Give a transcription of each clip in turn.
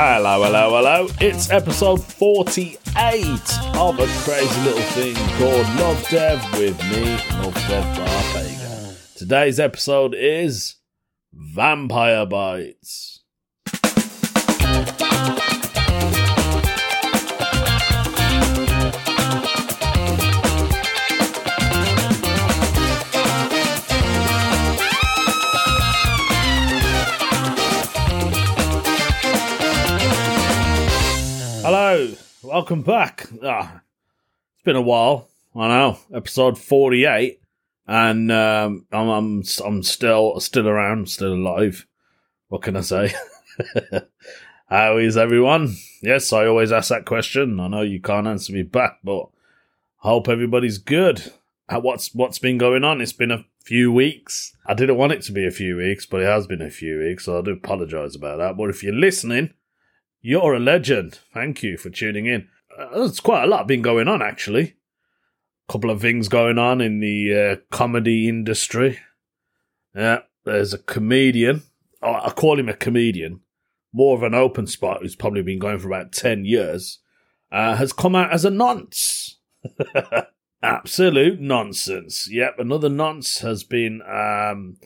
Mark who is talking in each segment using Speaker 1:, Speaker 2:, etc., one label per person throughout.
Speaker 1: Hello, hello, hello. It's episode 48 of a crazy little thing called Love Dev with me, Love Dev Barpaga. Today's episode is Vampire Bites. Welcome back. Ah, it's been a while. I know, episode forty-eight, and um, I'm, I'm I'm still still around, still alive. What can I say? How is everyone? Yes, I always ask that question. I know you can't answer me back, but I hope everybody's good. Uh, What's what's been going on? It's been a few weeks. I didn't want it to be a few weeks, but it has been a few weeks, so I do apologise about that. But if you're listening, you're a legend. Thank you for tuning in. Uh, there's quite a lot been going on, actually. A couple of things going on in the uh, comedy industry. Yeah, there's a comedian. Oh, I call him a comedian. More of an open spot who's probably been going for about 10 years. Uh, has come out as a nonce. Absolute nonsense. Yep, another nonce has been um,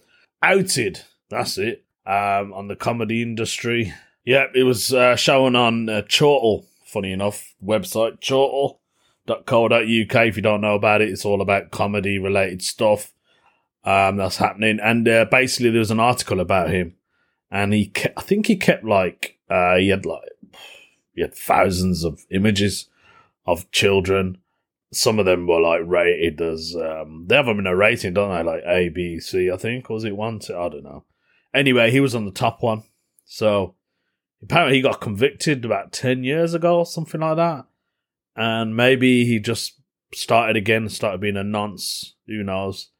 Speaker 1: outed. That's it. Um, on the comedy industry. Yep, it was uh, shown on uh, Chortle, funny enough, website chortle.co.uk. If you don't know about it, it's all about comedy related stuff um, that's happening. And uh, basically, there was an article about him, and he, kept, I think he kept like uh, he had like he had thousands of images of children. Some of them were like rated as um, they have them in a rating, don't they? Like A, B, C, I think. Was it one? Two? I don't know. Anyway, he was on the top one, so apparently he got convicted about 10 years ago or something like that. And maybe he just started again started being a nonce. Who knows?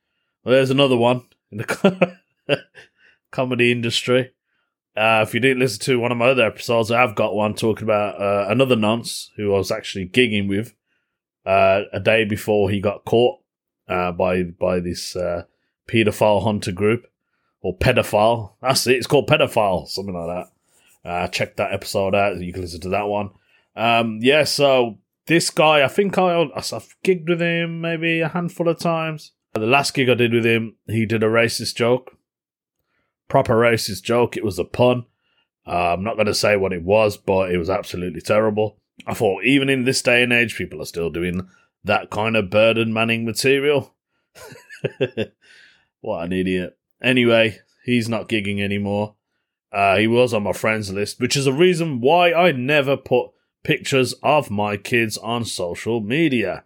Speaker 1: Well there's another one in the comedy industry. Uh, if you didn't listen to one of my other episodes i have got one talking about uh, another nonce who i was actually gigging with uh, a day before he got caught uh, by by this uh, pedophile hunter group or pedophile. That's it. It's called pedophile something like that uh, check that episode out. You can listen to that one. Um, yeah, so this guy, I think I, I've gigged with him maybe a handful of times. The last gig I did with him, he did a racist joke. Proper racist joke. It was a pun. Uh, I'm not going to say what it was, but it was absolutely terrible. I thought, even in this day and age, people are still doing that kind of Bernard Manning material. what an idiot. Anyway, he's not gigging anymore. Uh, he was on my friends list, which is a reason why I never put pictures of my kids on social media.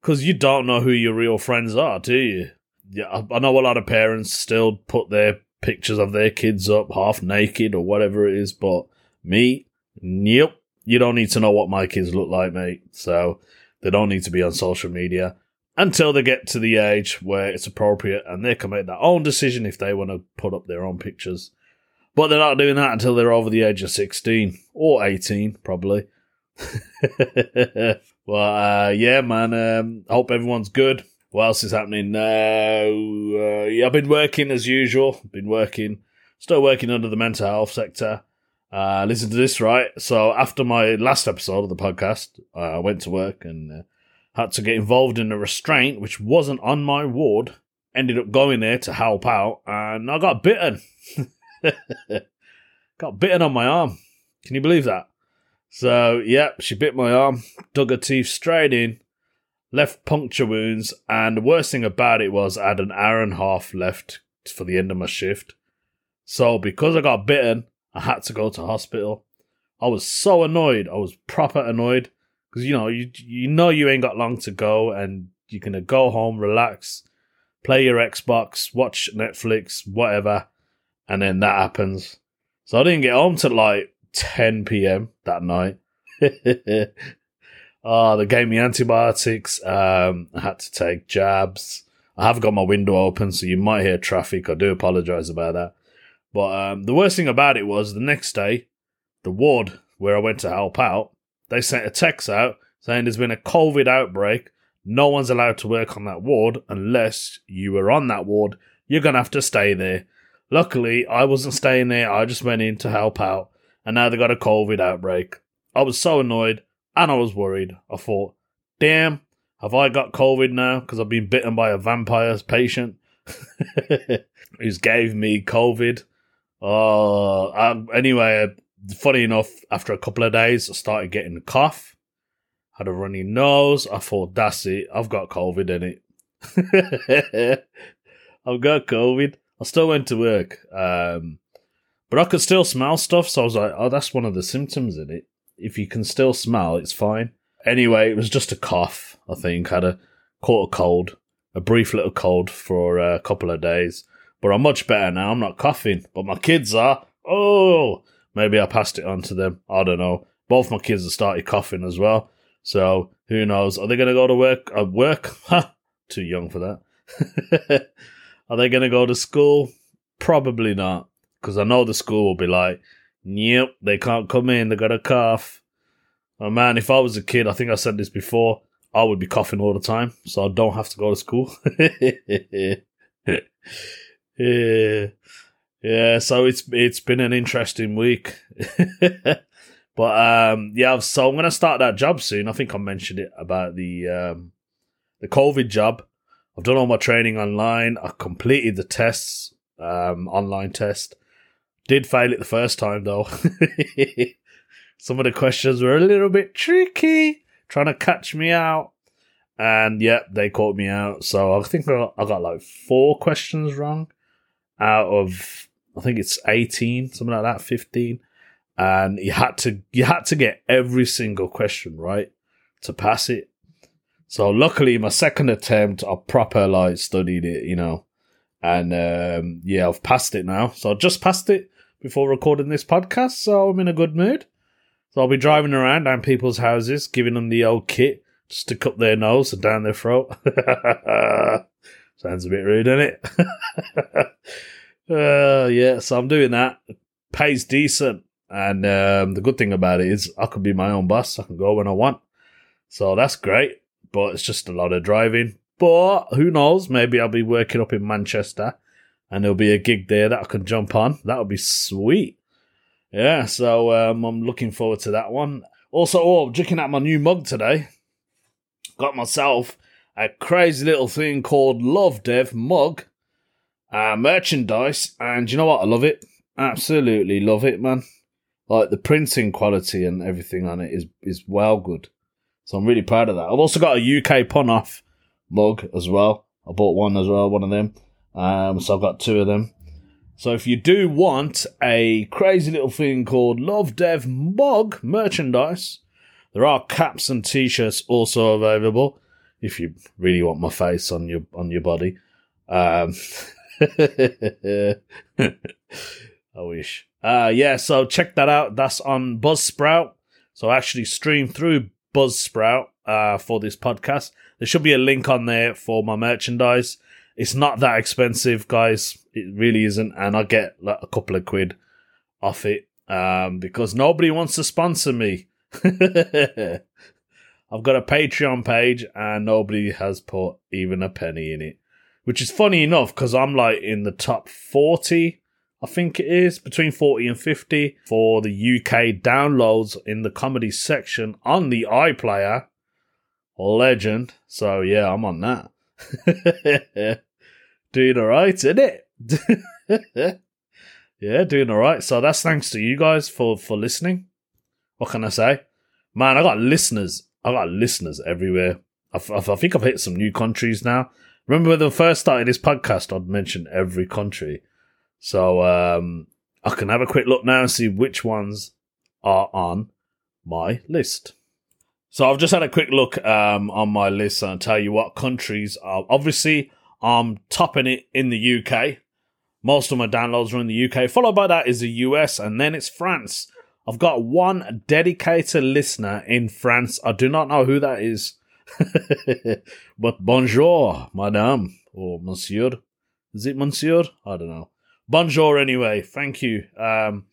Speaker 1: Because you don't know who your real friends are, do you? Yeah, I- know a lot of parents still put their pictures of their kids up half naked or whatever it is, but me, nope. You don't need to know what my kids look like, mate. So they don't need to be on social media until they get to the age where it's appropriate and they can make their own decision if they want to put up their own pictures. But they're not doing that until they're over the age of 16 or 18, probably. well, uh, yeah, man. Um, hope everyone's good. What else is happening now? Uh, yeah, I've been working as usual. Been working, still working under the mental health sector. Uh, listen to this, right? So after my last episode of the podcast, uh, I went to work and uh, had to get involved in a restraint, which wasn't on my ward. Ended up going there to help out, and I got bitten. got bitten on my arm. Can you believe that? So, yep, she bit my arm, dug her teeth straight in, left puncture wounds, and the worst thing about it was I had an hour and a half left for the end of my shift. So, because I got bitten, I had to go to hospital. I was so annoyed. I was proper annoyed because you know you you know you ain't got long to go, and you're gonna go home, relax, play your Xbox, watch Netflix, whatever, and then that happens. So I didn't get home till like 10 p.m. that night. oh, they gave me antibiotics. Um, I had to take jabs. I have got my window open, so you might hear traffic. I do apologize about that. But um, the worst thing about it was the next day, the ward where I went to help out, they sent a text out saying there's been a COVID outbreak. No one's allowed to work on that ward unless you were on that ward. You're going to have to stay there. Luckily, I wasn't staying there. I just went in to help out. and now they got a COVID outbreak. I was so annoyed and I was worried. I thought, damn, have I got COVID now because I've been bitten by a vampire's patient who's gave me COVID? Oh, anyway, funny enough, after a couple of days, I started getting a cough, had a runny nose. I thought, that's it, I've got COVID in it. I've got COVID. I still went to work, um, but I could still smell stuff. So I was like, oh, that's one of the symptoms in it. If you can still smell, it's fine. Anyway, it was just a cough. I think had a caught a cold, a brief little cold for a couple of days. But I'm much better now. I'm not coughing, but my kids are. Oh, maybe I passed it on to them. I don't know. Both my kids have started coughing as well. So who knows? Are they going to go to work? Uh, work? Too young for that. Are they going to go to school? Probably not, because I know the school will be like, "Yep, they can't come in. They got a cough." Oh man, if I was a kid, I think I said this before, I would be coughing all the time, so I don't have to go to school. yeah, yeah. So it's it's been an interesting week, but um, yeah. So I'm gonna start that job soon. I think I mentioned it about the um, the COVID job. I've done all my training online. I completed the tests, um, online test. Did fail it the first time though. Some of the questions were a little bit tricky, trying to catch me out. And yep, yeah, they caught me out. So I think I got, I got like four questions wrong out of I think it's eighteen, something like that, fifteen. And you had to you had to get every single question right to pass it. So luckily, my second attempt, I proper like studied it, you know, and um, yeah, I've passed it now. So I just passed it before recording this podcast, so I'm in a good mood. So I'll be driving around down people's houses, giving them the old kit just to cut their nose and down their throat. Sounds a bit rude, doesn't it? uh, yeah, so I'm doing that. Pays decent, and um, the good thing about it is I can be my own boss. I can go when I want. So that's great but it's just a lot of driving. But who knows? Maybe I'll be working up in Manchester and there'll be a gig there that I can jump on. That would be sweet. Yeah, so um, I'm looking forward to that one. Also, oh, drinking at my new mug today. Got myself a crazy little thing called Love Dev mug, uh, merchandise, and you know what? I love it. Absolutely love it, man. Like the printing quality and everything on it is is well good. So I'm really proud of that. I've also got a UK pun off mug as well. I bought one as well, one of them. Um, so I've got two of them. So if you do want a crazy little thing called Love Dev mug merchandise, there are caps and t-shirts also available. If you really want my face on your on your body, um, I wish. Uh, yeah, so check that out. That's on Buzzsprout. So I actually stream through Buzzsprout uh, for this podcast. There should be a link on there for my merchandise. It's not that expensive, guys. It really isn't, and I get like a couple of quid off it um, because nobody wants to sponsor me. I've got a Patreon page, and nobody has put even a penny in it, which is funny enough because I'm like in the top forty I think it is between 40 and 50 for the UK downloads in the comedy section on the iPlayer. Legend. So yeah, I'm on that. doing alright, isn't it? yeah, doing alright. So that's thanks to you guys for for listening. What can I say? Man, I got listeners. I got listeners everywhere. I think I've hit some new countries now. Remember when I first started this podcast, I'd mention every country. So um, I can have a quick look now and see which ones are on my list. So I've just had a quick look um, on my list and I'll tell you what countries are. Obviously, I'm topping it in the UK. Most of my downloads are in the UK. Followed by that is the US and then it's France. I've got one dedicated listener in France. I do not know who that is. but bonjour, madame or monsieur. Is it monsieur? I don't know. Bonjour, anyway. Thank you. Um,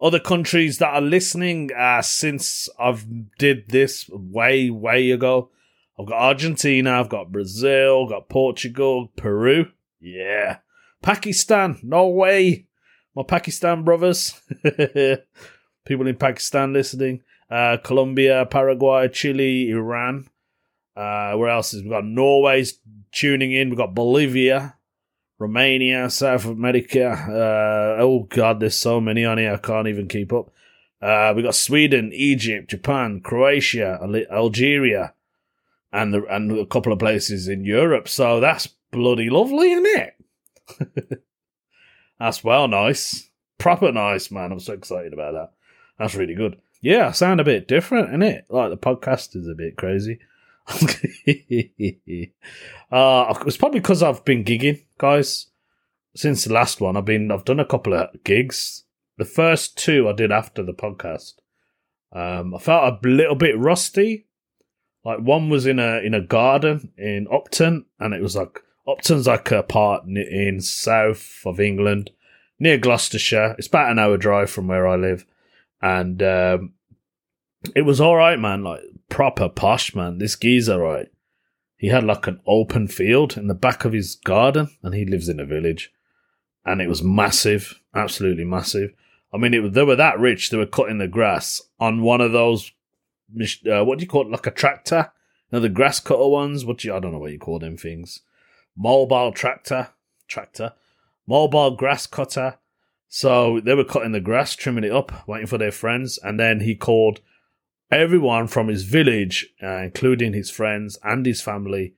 Speaker 1: other countries that are listening uh, since I've did this way, way ago. I've got Argentina, I've got Brazil, got Portugal, Peru. Yeah. Pakistan. No way. My Pakistan brothers. people in Pakistan listening, uh, Colombia, Paraguay, Chile, Iran. Uh, where else is we got Norway's tuning in? We've got Bolivia, Romania, South America. Uh, oh God, there's so many on here. I can't even keep up. Uh, we got Sweden, Egypt, Japan, Croatia, Algeria, and the, and a couple of places in Europe. So that's bloody lovely, isn't it? that's well nice, proper nice, man. I'm so excited about that. That's really good. Yeah, I sound a bit different, isn't it? Like the podcast is a bit crazy. uh, it's probably because I've been gigging, guys. Since the last one, I've been I've done a couple of gigs. The first two I did after the podcast. Um, I felt a little bit rusty. Like one was in a in a garden in Upton, and it was like Upton's like a part in south of England, near Gloucestershire. It's about an hour drive from where I live, and um, it was all right, man. Like proper posh, man. This geezer, right? He had like an open field in the back of his garden, and he lives in a village, and it was massive, absolutely massive. I mean, it, they were that rich. They were cutting the grass on one of those. Uh, what do you call it? Like a tractor? You know, the grass cutter ones. What do you? I don't know what you call them things. Mobile tractor, tractor, mobile grass cutter. So they were cutting the grass, trimming it up, waiting for their friends, and then he called everyone from his village, uh, including his friends and his family.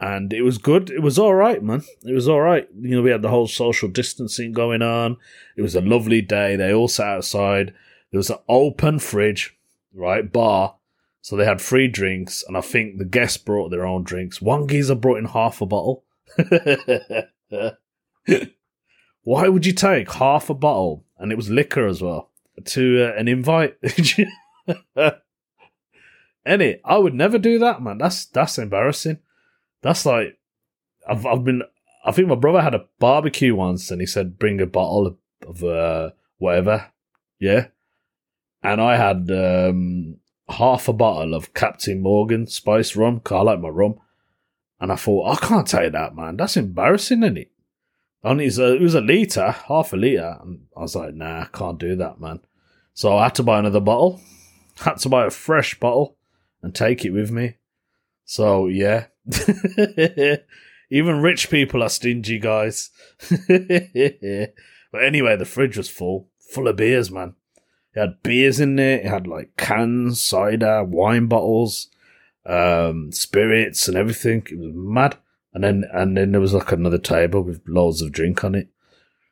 Speaker 1: And it was good. It was all right, man. It was all right. You know, we had the whole social distancing going on. It was a lovely day. They all sat outside. There was an open fridge, right? Bar. So they had free drinks. And I think the guests brought their own drinks. One geezer brought in half a bottle. Why would you take half a bottle? And it was liquor as well to uh, an invite. Any, I would never do that, man. That's that's embarrassing. That's like I've I've been. I think my brother had a barbecue once, and he said bring a bottle of, uh, whatever, yeah. And I had um, half a bottle of Captain Morgan spice rum. Cause I like my rum, and I thought I can't take that, man. That's embarrassing, isn't it? Only it was a liter, half a liter, and I was like, nah, I can't do that, man. So I had to buy another bottle. Had to buy a fresh bottle and take it with me. So yeah. Even rich people are stingy, guys. but anyway, the fridge was full, full of beers, man. It had beers in there. It had like cans, cider, wine bottles, um, spirits, and everything. It was mad. And then, and then there was like another table with loads of drink on it.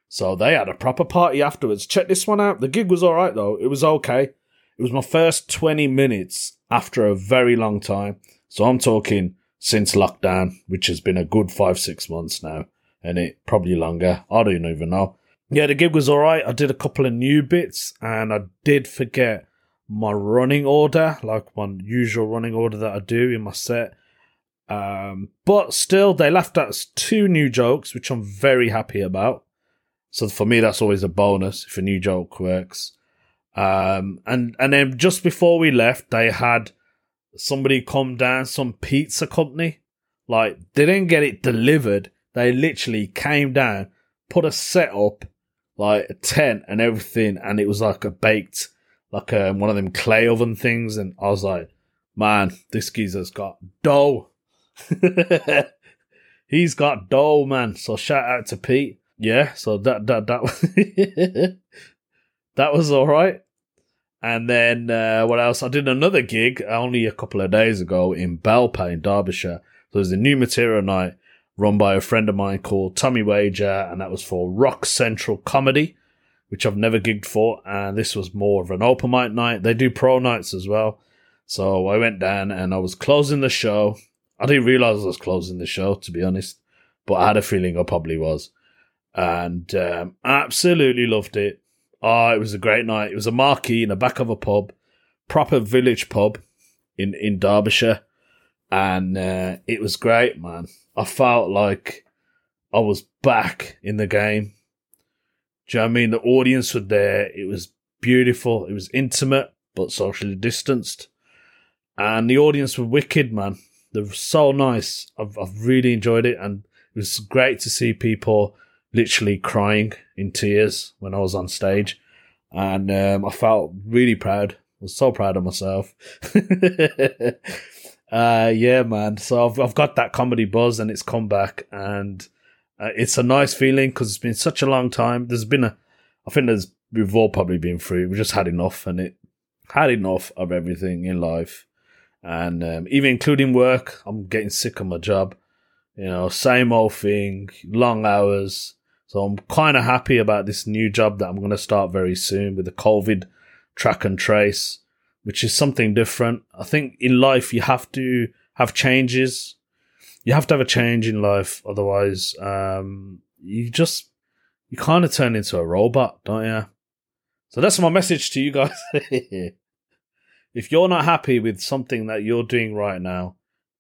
Speaker 1: So they had a proper party afterwards. Check this one out. The gig was all right though. It was okay. It was my first 20 minutes after a very long time. So I'm talking since lockdown, which has been a good five, six months now, and it probably longer. I don't even know. Yeah, the gig was all right. I did a couple of new bits, and I did forget my running order, like my usual running order that I do in my set. Um, but still, they left us two new jokes, which I'm very happy about. So for me, that's always a bonus if a new joke works. Um, and and then just before we left, they had somebody come down, some pizza company. Like they didn't get it delivered. They literally came down, put a set up, like a tent and everything, and it was like a baked, like a, um, one of them clay oven things. And I was like, man, this geezer's got dough. He's got dough, man. So shout out to Pete. Yeah, so that that that that was all right. And then uh, what else? I did another gig only a couple of days ago in Belper in Derbyshire. So it was a new material night run by a friend of mine called Tommy Wager, and that was for Rock Central Comedy, which I've never gigged for. And this was more of an open mic night. They do pro nights as well. So I went down and I was closing the show. I didn't realize I was closing the show, to be honest, but I had a feeling I probably was. And um, absolutely loved it. Oh, it was a great night. It was a marquee in the back of a pub, proper village pub in, in Derbyshire. And uh, it was great, man. I felt like I was back in the game. Do you know I mean? The audience were there. It was beautiful. It was intimate, but socially distanced. And the audience were wicked, man. They were so nice. I've, I've really enjoyed it. And it was great to see people literally crying in tears when I was on stage. and um, I felt really proud. I was so proud of myself. uh, yeah, man. So I've I've got that comedy buzz, and it's come back, and uh, it's a nice feeling because it's been such a long time. There's been a, I think there's we've all probably been through. We've just had enough, and it had enough of everything in life, and um, even including work. I'm getting sick of my job. You know, same old thing, long hours. So I'm kind of happy about this new job that I'm going to start very soon with the COVID track and trace, which is something different. I think in life you have to have changes. You have to have a change in life, otherwise, um, you just you kind of turn into a robot, don't you? So that's my message to you guys. if you're not happy with something that you're doing right now,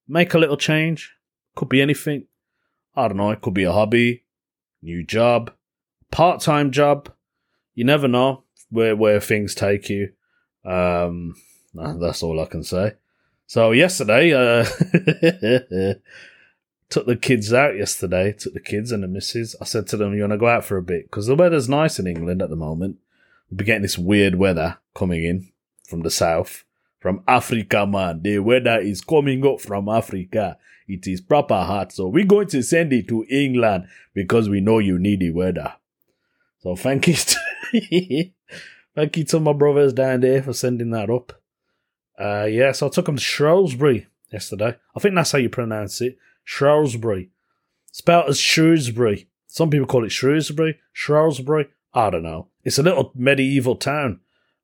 Speaker 1: make a little change. Could be anything. I don't know. It could be a hobby, new job, part time job. You never know where where things take you. Um, that's all I can say. So yesterday, uh, took the kids out yesterday. Took the kids and the missus. I said to them, "You want to go out for a bit?" Because the weather's nice in England at the moment. We'll be getting this weird weather coming in from the south, from Africa, man. The weather is coming up from Africa. It is proper hot. So we're going to send it to England because we know you need the weather. So thank you to, thank you to my brothers down there for sending that up. Uh, yeah, so I took them to Shrewsbury yesterday. I think that's how you pronounce it. Shrewsbury. Spelled as Shrewsbury. Some people call it Shrewsbury, Shrewsbury. I don't know. It's a little medieval town.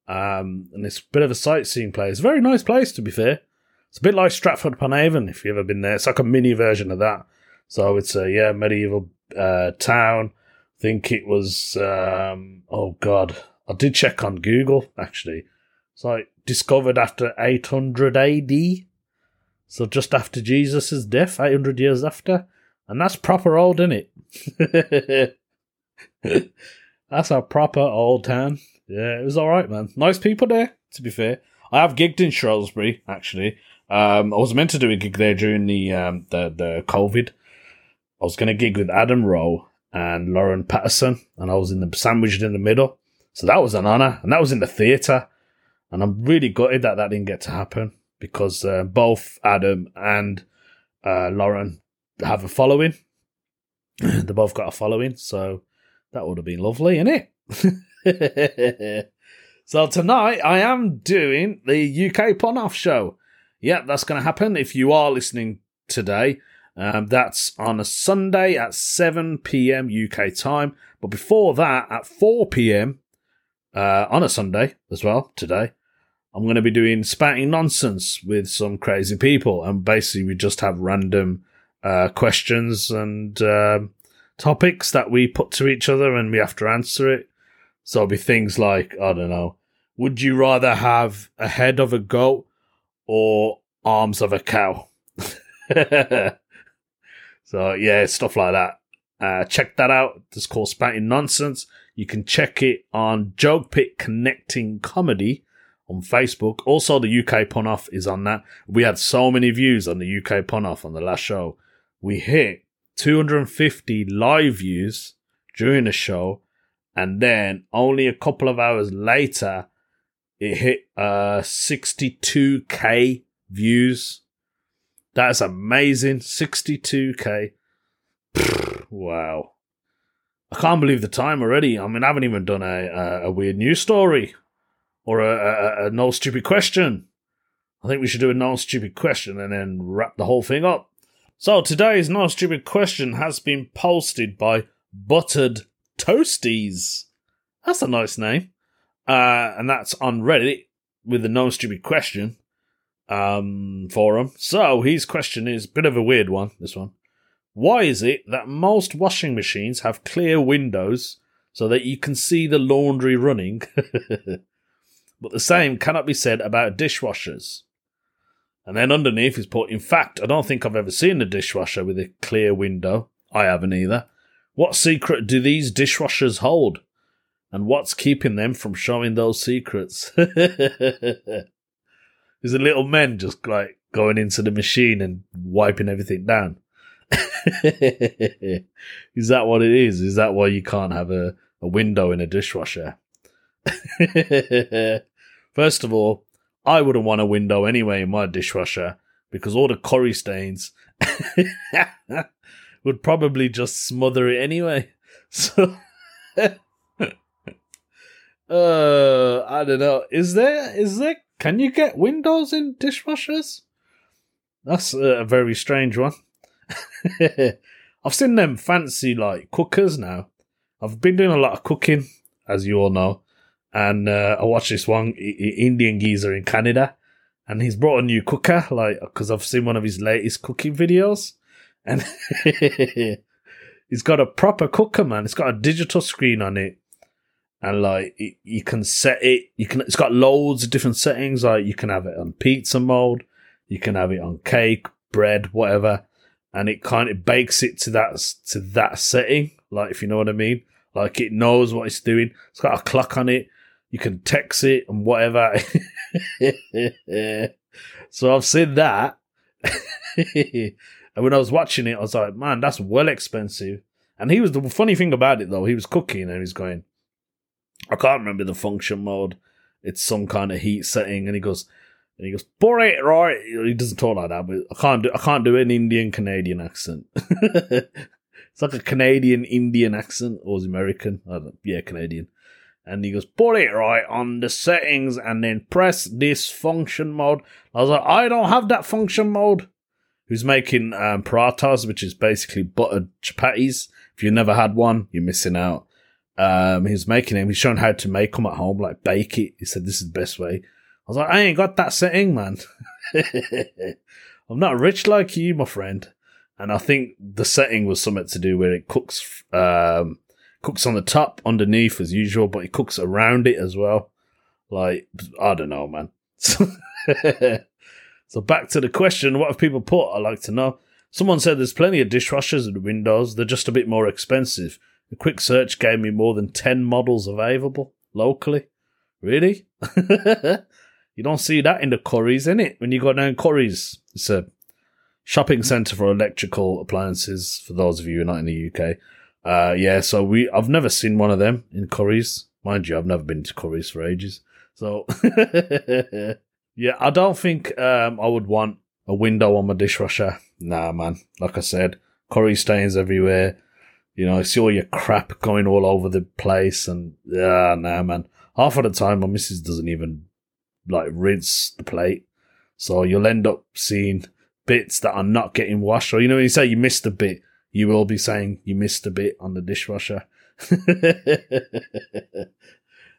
Speaker 1: Um, and it's a bit of a sightseeing place. Very nice place, to be fair. It's a bit like Stratford upon Avon, if you've ever been there. It's like a mini version of that. So it's a yeah medieval uh, town. I think it was. Um, oh God, I did check on Google actually. It's like discovered after 800 AD, so just after Jesus' death, 800 years after, and that's proper old, isn't it? that's a proper old town. Yeah, it was all right, man. Nice people there. To be fair, I have gigged in Shrewsbury actually. Um, I was meant to do a gig there during the um, the the COVID. I was going to gig with Adam Rowe and Lauren Pattison, and I was in the sandwiched in the middle. So that was an honor, and that was in the theatre. And I'm really gutted that that didn't get to happen because uh, both Adam and uh, Lauren have a following. they both got a following, so that would have been lovely, innit? so tonight I am doing the UK Pun Off show yeah, that's going to happen if you are listening today. Um, that's on a Sunday at 7 p.m. UK time. But before that, at 4 p.m. Uh, on a Sunday as well, today, I'm going to be doing spouting nonsense with some crazy people. And basically, we just have random uh, questions and um, topics that we put to each other and we have to answer it. So it'll be things like, I don't know, would you rather have a head of a goat or arms of a cow. so yeah, stuff like that. Uh, check that out. It's called Spouting Nonsense. You can check it on Joke Pit Connecting Comedy on Facebook. Also, the UK Pun Off is on that. We had so many views on the UK Pun Off on the last show. We hit 250 live views during the show, and then only a couple of hours later, it hit uh 62k views. That's amazing. 62k. wow. I can't believe the time already. I mean, I haven't even done a, a, a weird news story or a, a, a no stupid question. I think we should do a no stupid question and then wrap the whole thing up. So today's no stupid question has been posted by Buttered Toasties. That's a nice name uh, and that's on Reddit with the no stupid question um, forum. So his question is a bit of a weird one. This one: Why is it that most washing machines have clear windows so that you can see the laundry running, but the same cannot be said about dishwashers? And then underneath is put, in fact, I don't think I've ever seen a dishwasher with a clear window. I haven't either. What secret do these dishwashers hold? And what's keeping them from showing those secrets? Is a little men just like going into the machine and wiping everything down. is that what it is? Is that why you can't have a, a window in a dishwasher? First of all, I wouldn't want a window anyway in my dishwasher because all the curry stains would probably just smother it anyway. So, uh, I don't know. Is there? Is there? Can you get windows in dishwashers? That's a very strange one. I've seen them fancy like cookers now. I've been doing a lot of cooking, as you all know, and uh, I watched this one Indian geezer in Canada, and he's brought a new cooker, like because I've seen one of his latest cooking videos, and he's got a proper cooker, man. It's got a digital screen on it, and like it, you can set it. You can. It's got loads of different settings. Like you can have it on pizza mode, you can have it on cake, bread, whatever, and it kind of bakes it to that to that setting. Like if you know what I mean. Like it knows what it's doing. It's got a clock on it. You can text it and whatever. so I've seen that. and when I was watching it, I was like, man, that's well expensive. And he was the funny thing about it though, he was cooking and he's going, I can't remember the function mode. It's some kind of heat setting, and he goes, and he goes, pour it right. He doesn't talk like that, but I can't do I can't do an Indian Canadian accent. it's like a Canadian Indian accent, or is American? yeah, Canadian. And he goes, put it right on the settings and then press this function mode. I was like, I don't have that function mode. Who's making um, parathas, which is basically buttered chapatis. If you've never had one, you're missing out. Um, he's making them. He's showing how to make them at home, like bake it. He said this is the best way. I was like, I ain't got that setting, man. I'm not rich like you, my friend. And I think the setting was something to do where it cooks, um, cooks on the top underneath as usual, but it cooks around it as well. Like, I don't know, man. so back to the question, what have people put? I like to know. Someone said there's plenty of dishwashers and windows. They're just a bit more expensive. A quick search gave me more than 10 models available locally. Really? You don't see that in the Currys, in it? When you go down Currys, it's a shopping centre for electrical appliances. For those of you who are not in the UK, uh, yeah. So we, I've never seen one of them in Currys. Mind you, I've never been to Currys for ages. So yeah, I don't think um, I would want a window on my dishwasher. Nah, man. Like I said, curry stains everywhere. You know, I see all your crap going all over the place, and yeah, nah, man. Half of the time, my missus doesn't even like rinse the plate. So you'll end up seeing bits that are not getting washed. Or you know, when you say you missed a bit, you will be saying you missed a bit on the dishwasher.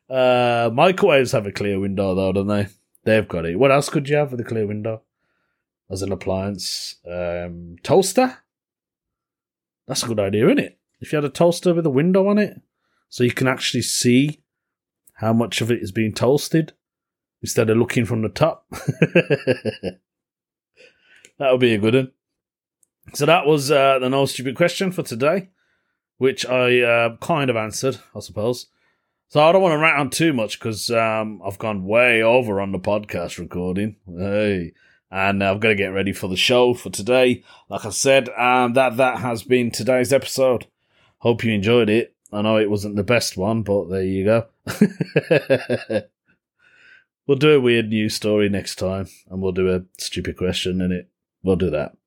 Speaker 1: uh, microwaves have a clear window though, don't they? They've got it. What else could you have with a clear window as an appliance? Um, toaster. That's a good idea, isn't it? If you had a toaster with a window on it, so you can actually see how much of it is being toasted instead of looking from the top. that would be a good one. So that was uh, the no stupid question for today, which I uh, kind of answered, I suppose. So I don't want to rant on too much because um, I've gone way over on the podcast recording. Hey. And I've got to get ready for the show for today. Like I said, um, that that has been today's episode. Hope you enjoyed it. I know it wasn't the best one, but there you go. We'll do a weird news story next time, and we'll do a stupid question in it. We'll do that.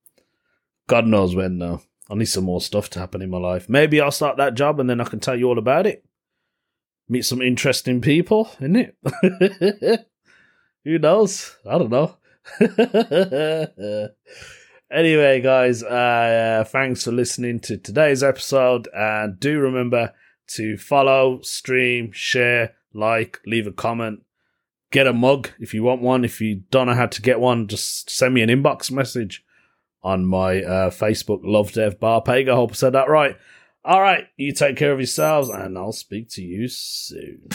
Speaker 1: God knows when, though. I need some more stuff to happen in my life. Maybe I'll start that job, and then I can tell you all about it. Meet some interesting people, in it? Who knows? I don't know. anyway, guys, uh, thanks for listening to today's episode, and do remember to follow, stream, share, like, leave a comment get a mug if you want one. If you don't know how to get one, just send me an inbox message on my uh, Facebook Love Dev Bar Pega. Hope I said that right. All right, you take care of yourselves, and I'll speak to you soon.